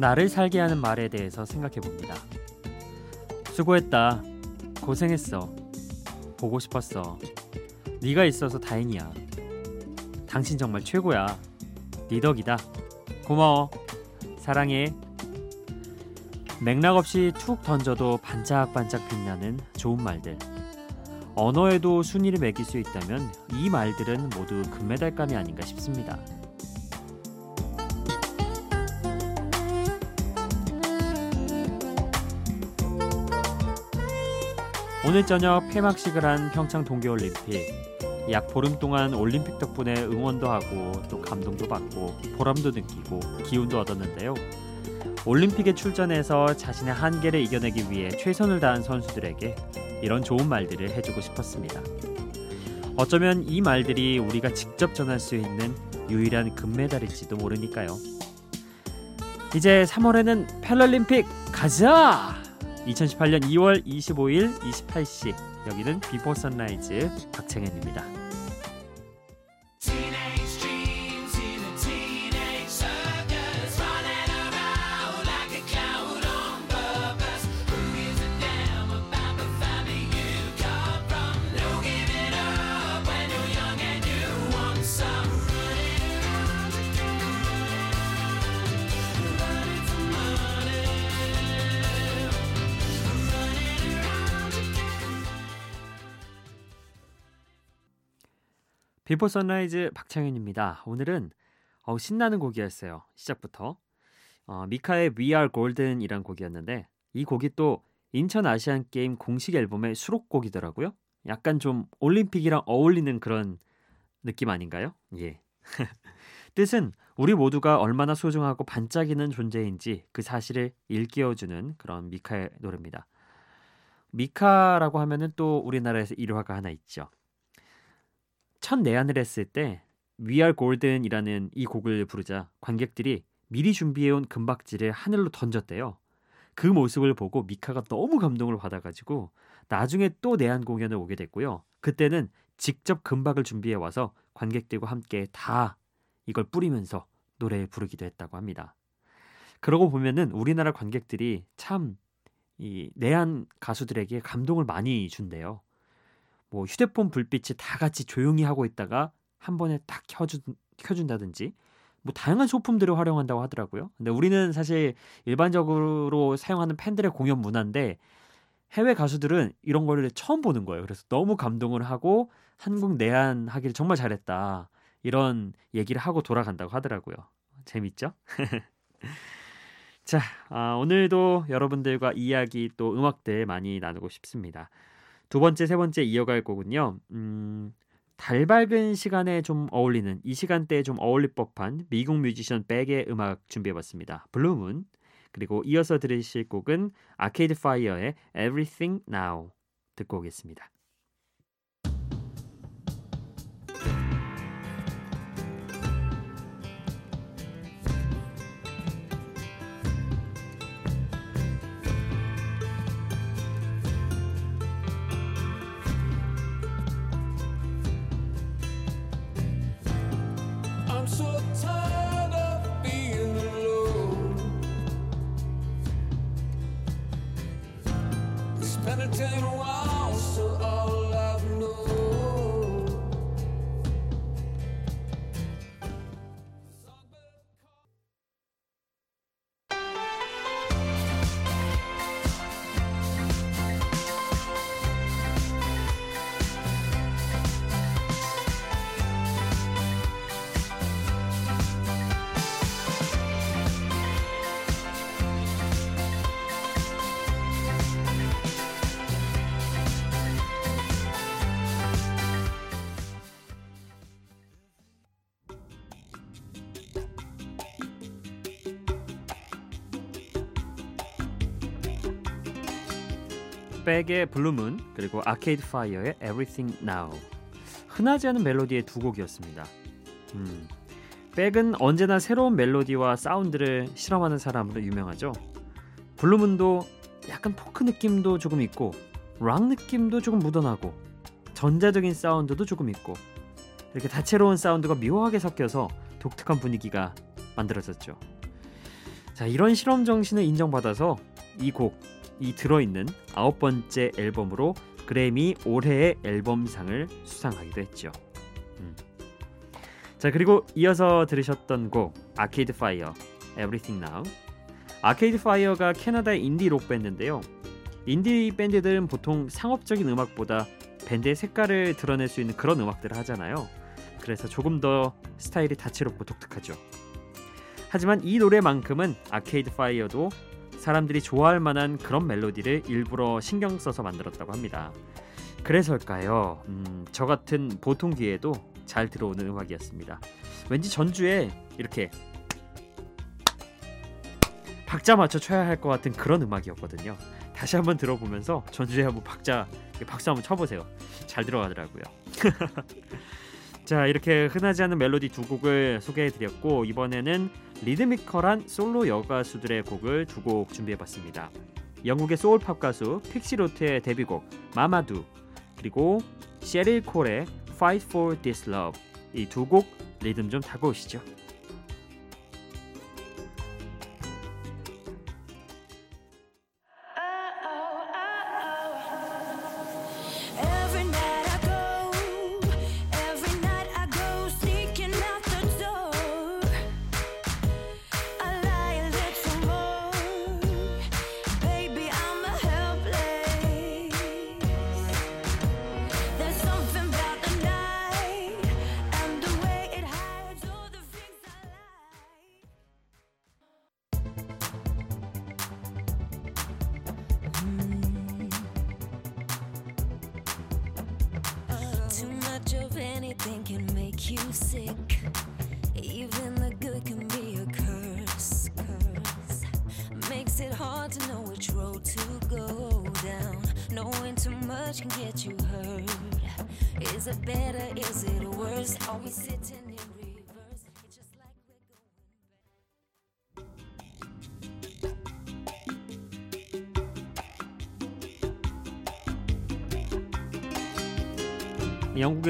나를 살게 하는 말에 대해서 생각해 봅니다. 수고했다. 고생했어. 보고 싶었어. 네가 있어서 다행이야. 당신 정말 최고야. 네 덕이다. 고마워. 사랑해. 맥락 없이 툭 던져도 반짝반짝 빛나는 좋은 말들. 언어에도 순위를 매길 수 있다면 이 말들은 모두 금메달감이 아닌가 싶습니다. 오늘 저녁 폐막식을 한 평창 동계올림픽. 약 보름 동안 올림픽 덕분에 응원도 하고 또 감동도 받고 보람도 느끼고 기운도 얻었는데요. 올림픽에 출전해서 자신의 한계를 이겨내기 위해 최선을 다한 선수들에게 이런 좋은 말들을 해주고 싶었습니다. 어쩌면 이 말들이 우리가 직접 전할 수 있는 유일한 금메달일지도 모르니까요. 이제 3월에는 패럴림픽 가자! 2018년 2월 25일 28시 여기는 비포 선라이즈 박창현입니다. Before Sunrise 박창현입니다. 오늘은 어, 신나는 곡이었어요. 시작부터. 어, 미카의 We Are Golden이란 곡이었는데 이 곡이 또 인천 아시안 게임 공식 앨범의 수록곡이더라고요. 약간 좀 올림픽이랑 어울리는 그런 느낌 아닌가요? 예. 뜻은 우리 모두가 얼마나 소중하고 반짝이는 존재인지 그 사실을 일깨워주는 그런 미카의 노래입니다. 미카라고 하면은 또 우리나라에서 일화가 하나 있죠. 첫 내한을 했을 때 We Are Golden이라는 이 곡을 부르자 관객들이 미리 준비해온 금박지를 하늘로 던졌대요. 그 모습을 보고 미카가 너무 감동을 받아가지고 나중에 또 내한 공연을 오게 됐고요. 그때는 직접 금박을 준비해 와서 관객들과 함께 다 이걸 뿌리면서 노래 부르기도 했다고 합니다. 그러고 보면은 우리나라 관객들이 참 이 내한 가수들에게 감동을 많이 준대요. 뭐 휴대폰 불빛이 다 같이 조용히 하고 있다가 한 번에 딱 켜준 켜준다든지 뭐 다양한 소품들을 활용한다고 하더라고요. 근데 우리는 사실 일반적으로 사용하는 팬들의 공연 문화인데 해외 가수들은 이런 거를 처음 보는 거예요. 그래서 너무 감동을 하고 한국 내한 하기를 정말 잘했다. 이런 얘기를 하고 돌아간다고 하더라고요. 재밌죠? 자, 아, 오늘도 여러분들과 이야기 또 음악들 많이 나누고 싶습니다. 두 번째, 세 번째 이어갈 곡은요. 음, 달 밝은 시간에 좀 어울리는 이 시간대에 좀 어울릴 법한 미국 뮤지션 Beck의 음악 준비해봤습니다. Blue Moon 그리고 이어서 들으실 곡은 Arcade Fire의 Everything Now 듣고 오겠습니다. Beck의 Blue Moon 그리고 Arcade Fire의 Everything Now 흔하지 않은 멜로디의 두 곡이었습니다. 음, Beck은 언제나 새로운 멜로디와 사운드를 실험하는 사람으로 유명하죠. Blue Moon도 약간 포크 느낌도 조금 있고 락 느낌도 조금 묻어나고 전자적인 사운드도 조금 있고 이렇게 다채로운 사운드가 묘하게 섞여서 독특한 분위기가 만들어졌죠. 자 이런 실험 정신을 인정받아서 이 곡, 이 들어있는 아홉 번째 앨범으로 그래미 올해의 앨범상을 수상하기도 했죠. 음. 자 그리고 이어서 들으셨던 곡 Arcade Fire Everything Now Arcade Fire가 캐나다의 인디 록 밴드인데요. 인디 밴드들은 보통 상업적인 음악보다 밴드의 색깔을 드러낼 수 있는 그런 음악들을 하잖아요. 그래서 조금 더 스타일이 다채롭고 독특하죠. 하지만 이 노래만큼은 아케이드 파이어도 사람들이 좋아할 만한 그런 멜로디를 일부러 신경 써서 만들었다고 합니다. 그래서일까요? 음, 저 같은 보통 귀에도 잘 들어오는 음악이었습니다. 왠지 전주에 이렇게 박자 맞춰 쳐야 할 것 같은 그런 음악이었거든요. 다시 한번 들어보면서 전주에 한번 박자 박수 한번 쳐보세요. 잘 들어가더라고요. 자 이렇게 흔하지 않은 멜로디 두 곡을 소개해드렸고 이번에는 리드미컬한 솔로 여가수들의 곡을 두 곡 준비해봤습니다. 영국의 소울팝 가수 픽시로트의 데뷔곡 마마두 그리고 셰릴 콜의 Fight for This Love 이 두 곡 리듬 좀 타고 오시죠. You sick. Even the good can be a curse. Curse makes it hard to know which road to go down. Knowing too much can get you hurt. Is it better? Is it worse? Are we sitting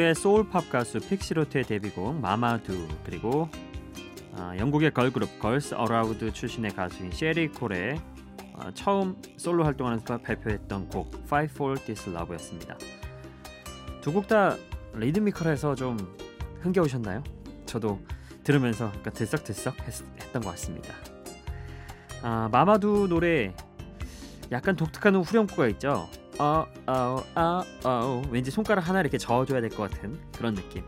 영국의 소울팝 가수 Pixie Lott의 데뷔곡 Mama Do 그리고 아, 영국의 걸그룹 Girls Aloud 출신의 가수인 Cheryl Cole의 아, 처음 솔로 활동하면서 발표했던 곡 Fight for This Love였습니다. 두 곡 다 리드미컬해서 좀 흥겨우셨나요? 저도 들으면서 들썩들썩 했, 했던 것 같습니다. 아, Mama Do 노래 약간 독특한 후렴구가 있죠. 어, 어, 어, 어, 왠지 손가락 하나 이렇게 저어줘야 될 것 같은 그런 느낌.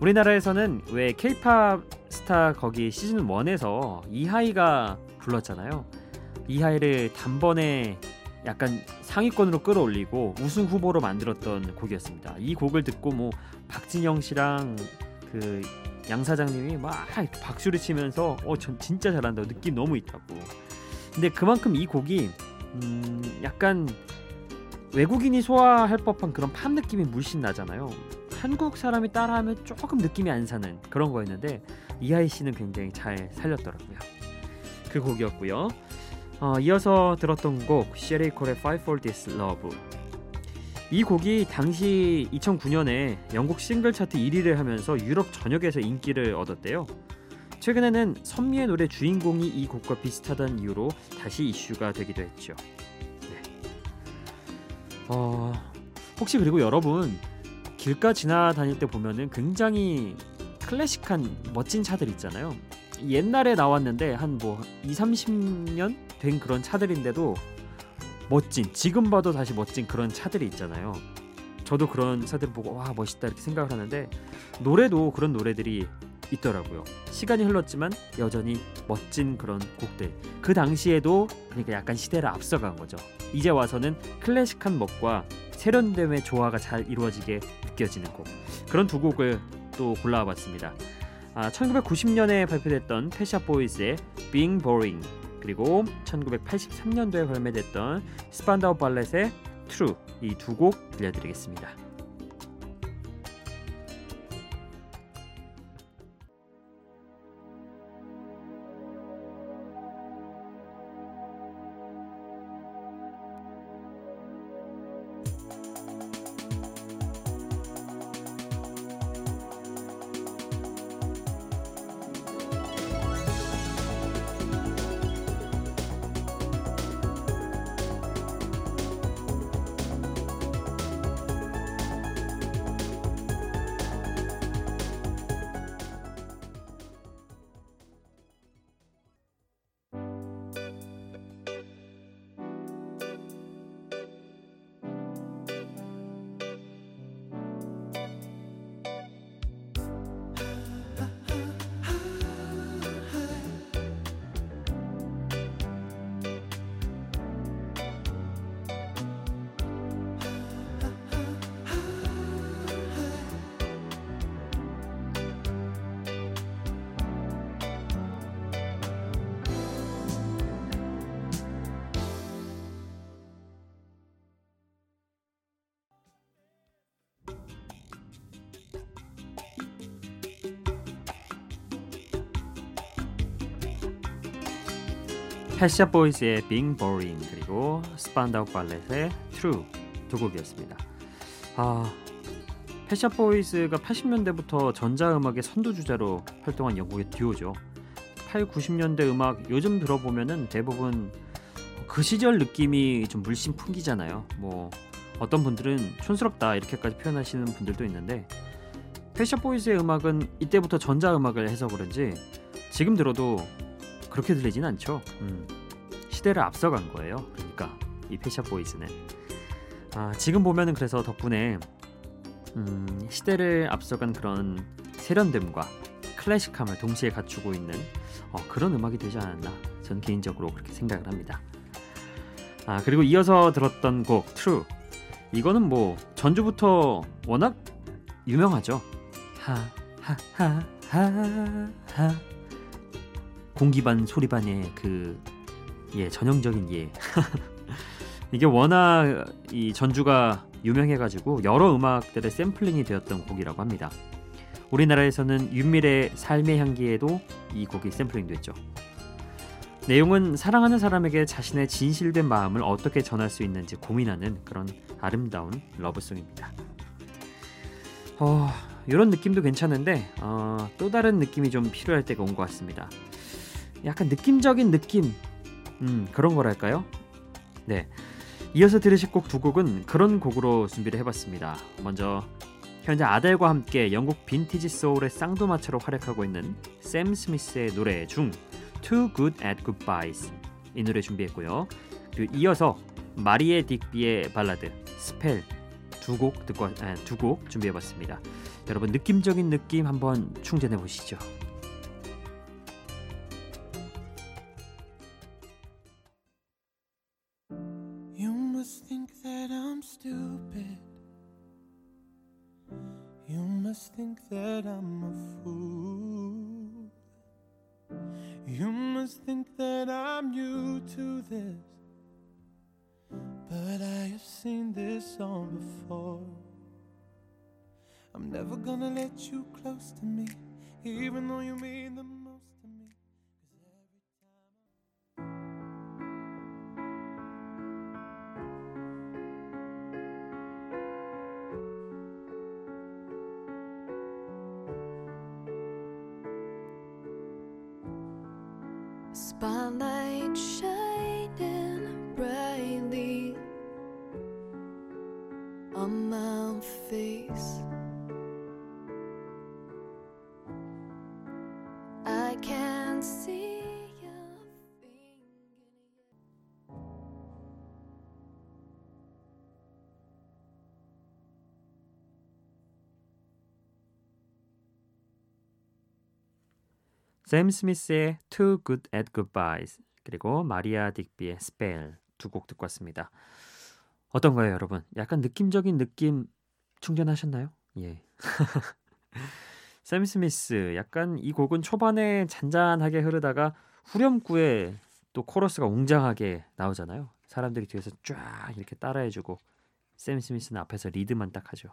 우리나라에서는 왜 K-팝 스타 거기 시즌 1에서 이하이가 불렀잖아요. 이하이를 단번에 약간 상위권으로 끌어올리고 우승 후보로 만들었던 곡이었습니다. 이 곡을 듣고 뭐 박진영 씨랑 그 양 사장님이 막 박수를 치면서 어 전 진짜 잘한다 느낌 너무 있다고. 근데 그만큼 이 곡이 음 약간 외국인이 소화할 법한 그런 팝 느낌이 물씬 나잖아요. 한국 사람이 따라하면 조금 느낌이 안 사는 그런 거였는데 이하이 씨는 굉장히 잘 살렸더라고요. 그 곡이었고요. 어, 이어서 들었던 곡 셰리 콜의 Fight for This Love 이 곡이 당시 2009년에 영국 싱글 차트 1위를 하면서 유럽 전역에서 인기를 얻었대요. 최근에는 선미의 노래 주인공이 이 곡과 비슷하다는 이유로 다시 이슈가 되기도 했죠. 어, 혹시 그리고 여러분 길가 지나다닐 때 보면은 굉장히 클래식한 멋진 차들 있잖아요. 옛날에 나왔는데 한 뭐 2, 30년 된 그런 차들인데도 멋진 지금 봐도 다시 멋진 그런 차들이 있잖아요. 저도 그런 차들 보고 와 멋있다 이렇게 생각을 하는데 노래도 그런 노래들이 있더라고요. 시간이 흘렀지만 여전히 멋진 그런 곡들. 그 당시에도 그러니까 약간 시대를 앞서간 거죠. 이제 와서는 클래식한 멋과 세련됨의 조화가 잘 이루어지게 느껴지는 곡. 그런 두 곡을 또 골라와 봤습니다. 아, 1990년에 발표됐던 패샤 보이즈의 Being Boring 그리고 1983년도에 발매됐던 스판다우 발렛의 True 이 두 곡 들려드리겠습니다. 패샤 보이즈의 Being Boring 그리고 스판다우 발렛의 True 두 곡이었습니다. 아, 패샤 보이즈가 80년대부터 전자음악의 선두주자로 활동한 영국의 듀오죠. 8, 90년대 음악 요즘 들어보면은 대부분 그 시절 느낌이 좀 물씬 풍기잖아요. 뭐 어떤 분들은 촌스럽다 이렇게까지 표현하시는 분들도 있는데 패션 보이즈의 음악은 이때부터 전자 음악을 해서 그런지 지금 들어도 그렇게 들리진 않죠. 음, 시대를 앞서간 거예요. 그러니까 이 패션 보이즈는 아, 지금 보면은 그래서 덕분에 음, 시대를 앞서간 그런 세련됨과 클래식함을 동시에 갖추고 있는 어, 그런 음악이 되지 않았나 저는 개인적으로 그렇게 생각을 합니다. 아 그리고 이어서 들었던 곡 True 이거는 뭐 전주부터 워낙 유명하죠. 하하하하하 공기반 소리반의 그 예 전형적인 예 이게 워낙 이 전주가 유명해가지고 여러 음악들의 샘플링이 되었던 곡이라고 합니다. 우리나라에서는 윤미래의 삶의 향기에도 이 곡이 샘플링됐죠. 내용은 사랑하는 사람에게 자신의 진실된 마음을 어떻게 전할 수 있는지 고민하는 그런 아름다운 러브송입니다. 어, 이런 느낌도 괜찮은데 어, 또 다른 느낌이 좀 필요할 때가 온 것 같습니다. 약간 느낌적인 느낌, 음, 그런 거랄까요? 네. 이어서 들으실 곡 두 곡은 그런 곡으로 준비를 해봤습니다. 먼저 현재 아델과 함께 영국 빈티지 소울의 쌍두마차로 활약하고 있는 샘 스미스의 노래 중 Too Good at Goodbyes 이 노래 준비했고요. 그리고 이어서 마리에 딕비의 발라드 Spell 두 곡 듣고 아, 두곡 준비해봤습니다. 여러분 느낌적인 느낌 한번 충전해 보시죠. Seen this song before. I'm never gonna let you close to me, even though you mean the 샘 스미스의 Too Good at Goodbyes 그리고 마리아 딕비의 Spell 두 곡 듣고 왔습니다. 어떤가요, 여러분? 약간 느낌적인 느낌 충전하셨나요? 예. 샘 스미스 약간 이 곡은 초반에 잔잔하게 흐르다가 후렴구에 또 코러스가 웅장하게 나오잖아요. 사람들이 뒤에서 쫙 이렇게 따라해주고 샘 스미스는 앞에서 리드만 딱 하죠.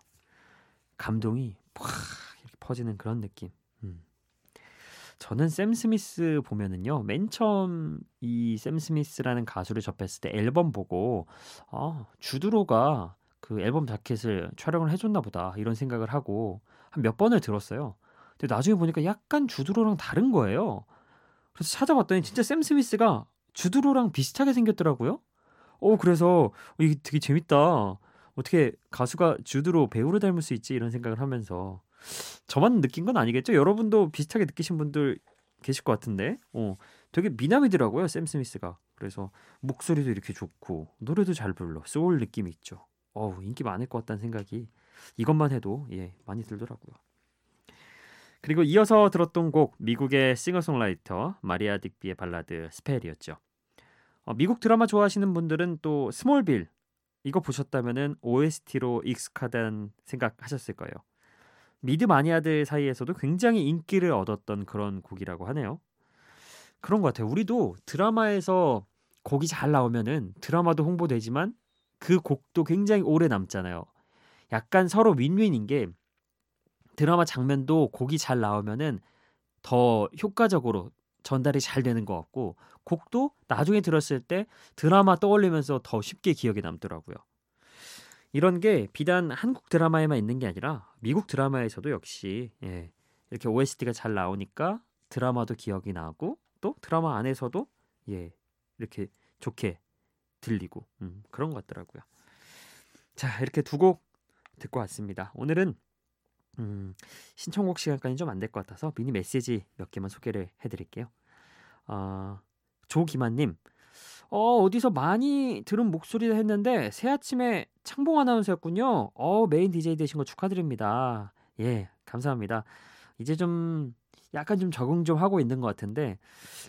감동이 팍 이렇게 퍼지는 그런 느낌. 음. 저는 샘 스미스 보면은요 맨 처음 이 샘 스미스라는 가수를 접했을 때 앨범 보고 아 주드로가 그 앨범 자켓을 촬영을 해줬나 보다 이런 생각을 하고 한 몇 번을 들었어요. 근데 나중에 보니까 약간 주드로랑 다른 거예요. 그래서 찾아봤더니 진짜 샘 스미스가 주드로랑 비슷하게 생겼더라고요. 어 그래서 이게 되게 재밌다. 어떻게 가수가 주드로 배우를 닮을 수 있지 이런 생각을 하면서 저만 느낀 건 아니겠죠? 여러분도 비슷하게 느끼신 분들 계실 것 같은데, 어, 되게 미남이더라고요, 샘 스미스가. 그래서 목소리도 이렇게 좋고 노래도 잘 불러, 소울 느낌이 있죠. 어우 인기 많을 것 같다는 생각이 이것만 해도 예 많이 들더라고요. 그리고 이어서 들었던 곡 미국의 싱어송라이터 마리아 딕비의 발라드 Spell이었죠. 어, 미국 드라마 좋아하시는 분들은 또 Smallville 이거 보셨다면은 OST로 익숙하다는 생각하셨을 거예요. 미드 마니아들 사이에서도 굉장히 인기를 얻었던 그런 곡이라고 하네요. 그런 것 같아요. 우리도 드라마에서 곡이 잘 나오면은 드라마도 홍보되지만 그 곡도 굉장히 오래 남잖아요. 약간 서로 윈윈인 게 드라마 장면도 곡이 잘 나오면은 더 효과적으로 전달이 잘 되는 것 같고 곡도 나중에 들었을 때 드라마 떠올리면서 더 쉽게 기억에 남더라고요. 이런 게 비단 한국 드라마에만 있는 게 아니라 미국 드라마에서도 역시 예, 이렇게 OST가 잘 나오니까 드라마도 기억이 나고 또 드라마 안에서도 예 이렇게 좋게 들리고 음, 그런 것 같더라고요. 자 이렇게 두 곡 듣고 왔습니다. 오늘은 음, 신청곡 시간까지 좀 안 될 것 같아서 미니 메시지 몇 개만 소개를 해드릴게요. 어, 조기만님, 어, 어디서 많이 들은 목소리를 했는데 새 아침에 창봉 아나운서였군요. 어, 메인 DJ 되신 거 축하드립니다. 예, 감사합니다. 이제 좀 약간 좀 적응 좀 하고 있는 것 같은데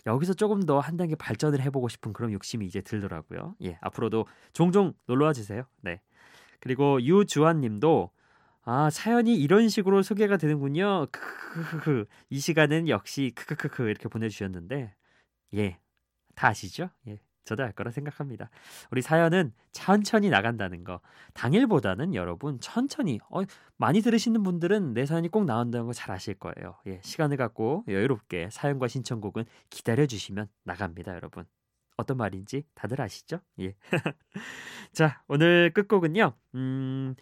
여기서 조금 더 한 단계 발전을 해보고 싶은 그런 욕심이 이제 들더라고요. 예, 앞으로도 종종 놀러와 주세요. 네. 그리고 유주환님도 아 사연이 이런 식으로 소개가 되는군요. 크크크크 이 시간은 역시 크크크크 이렇게 보내주셨는데 예, 다 아시죠? 예, 저도 알 거라 생각합니다. 우리 사연은 천천히 나간다는 거. 당일보다는 여러분 천천히 어, 많이 들으시는 분들은 내 사연이 꼭 나온다는 거 잘 아실 거예요. 예, 시간을 갖고 여유롭게 사연과 신청곡은 기다려 주시면 나갑니다, 여러분. 어떤 말인지 다들 아시죠? 예. 자, 오늘 끝곡은요. 음,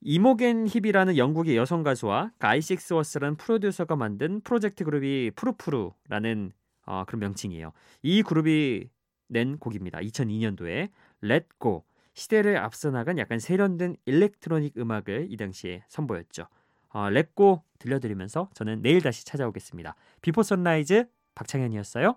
Imogen Heap이라는 영국의 여성 가수와 Guy Sigsworth라는 프로듀서가 만든 프로젝트 그룹이 Frou Frou라는 어, 그런 명칭이에요. 이 그룹이 낸 곡입니다. 2002년도에 Let Go 시대를 앞서 나간 약간 세련된 일렉트로닉 음악을 이 당시에 선보였죠. 어, Go 들려드리면서 저는 내일 다시 찾아오겠습니다. 비포 선라이즈 박창현이었어요.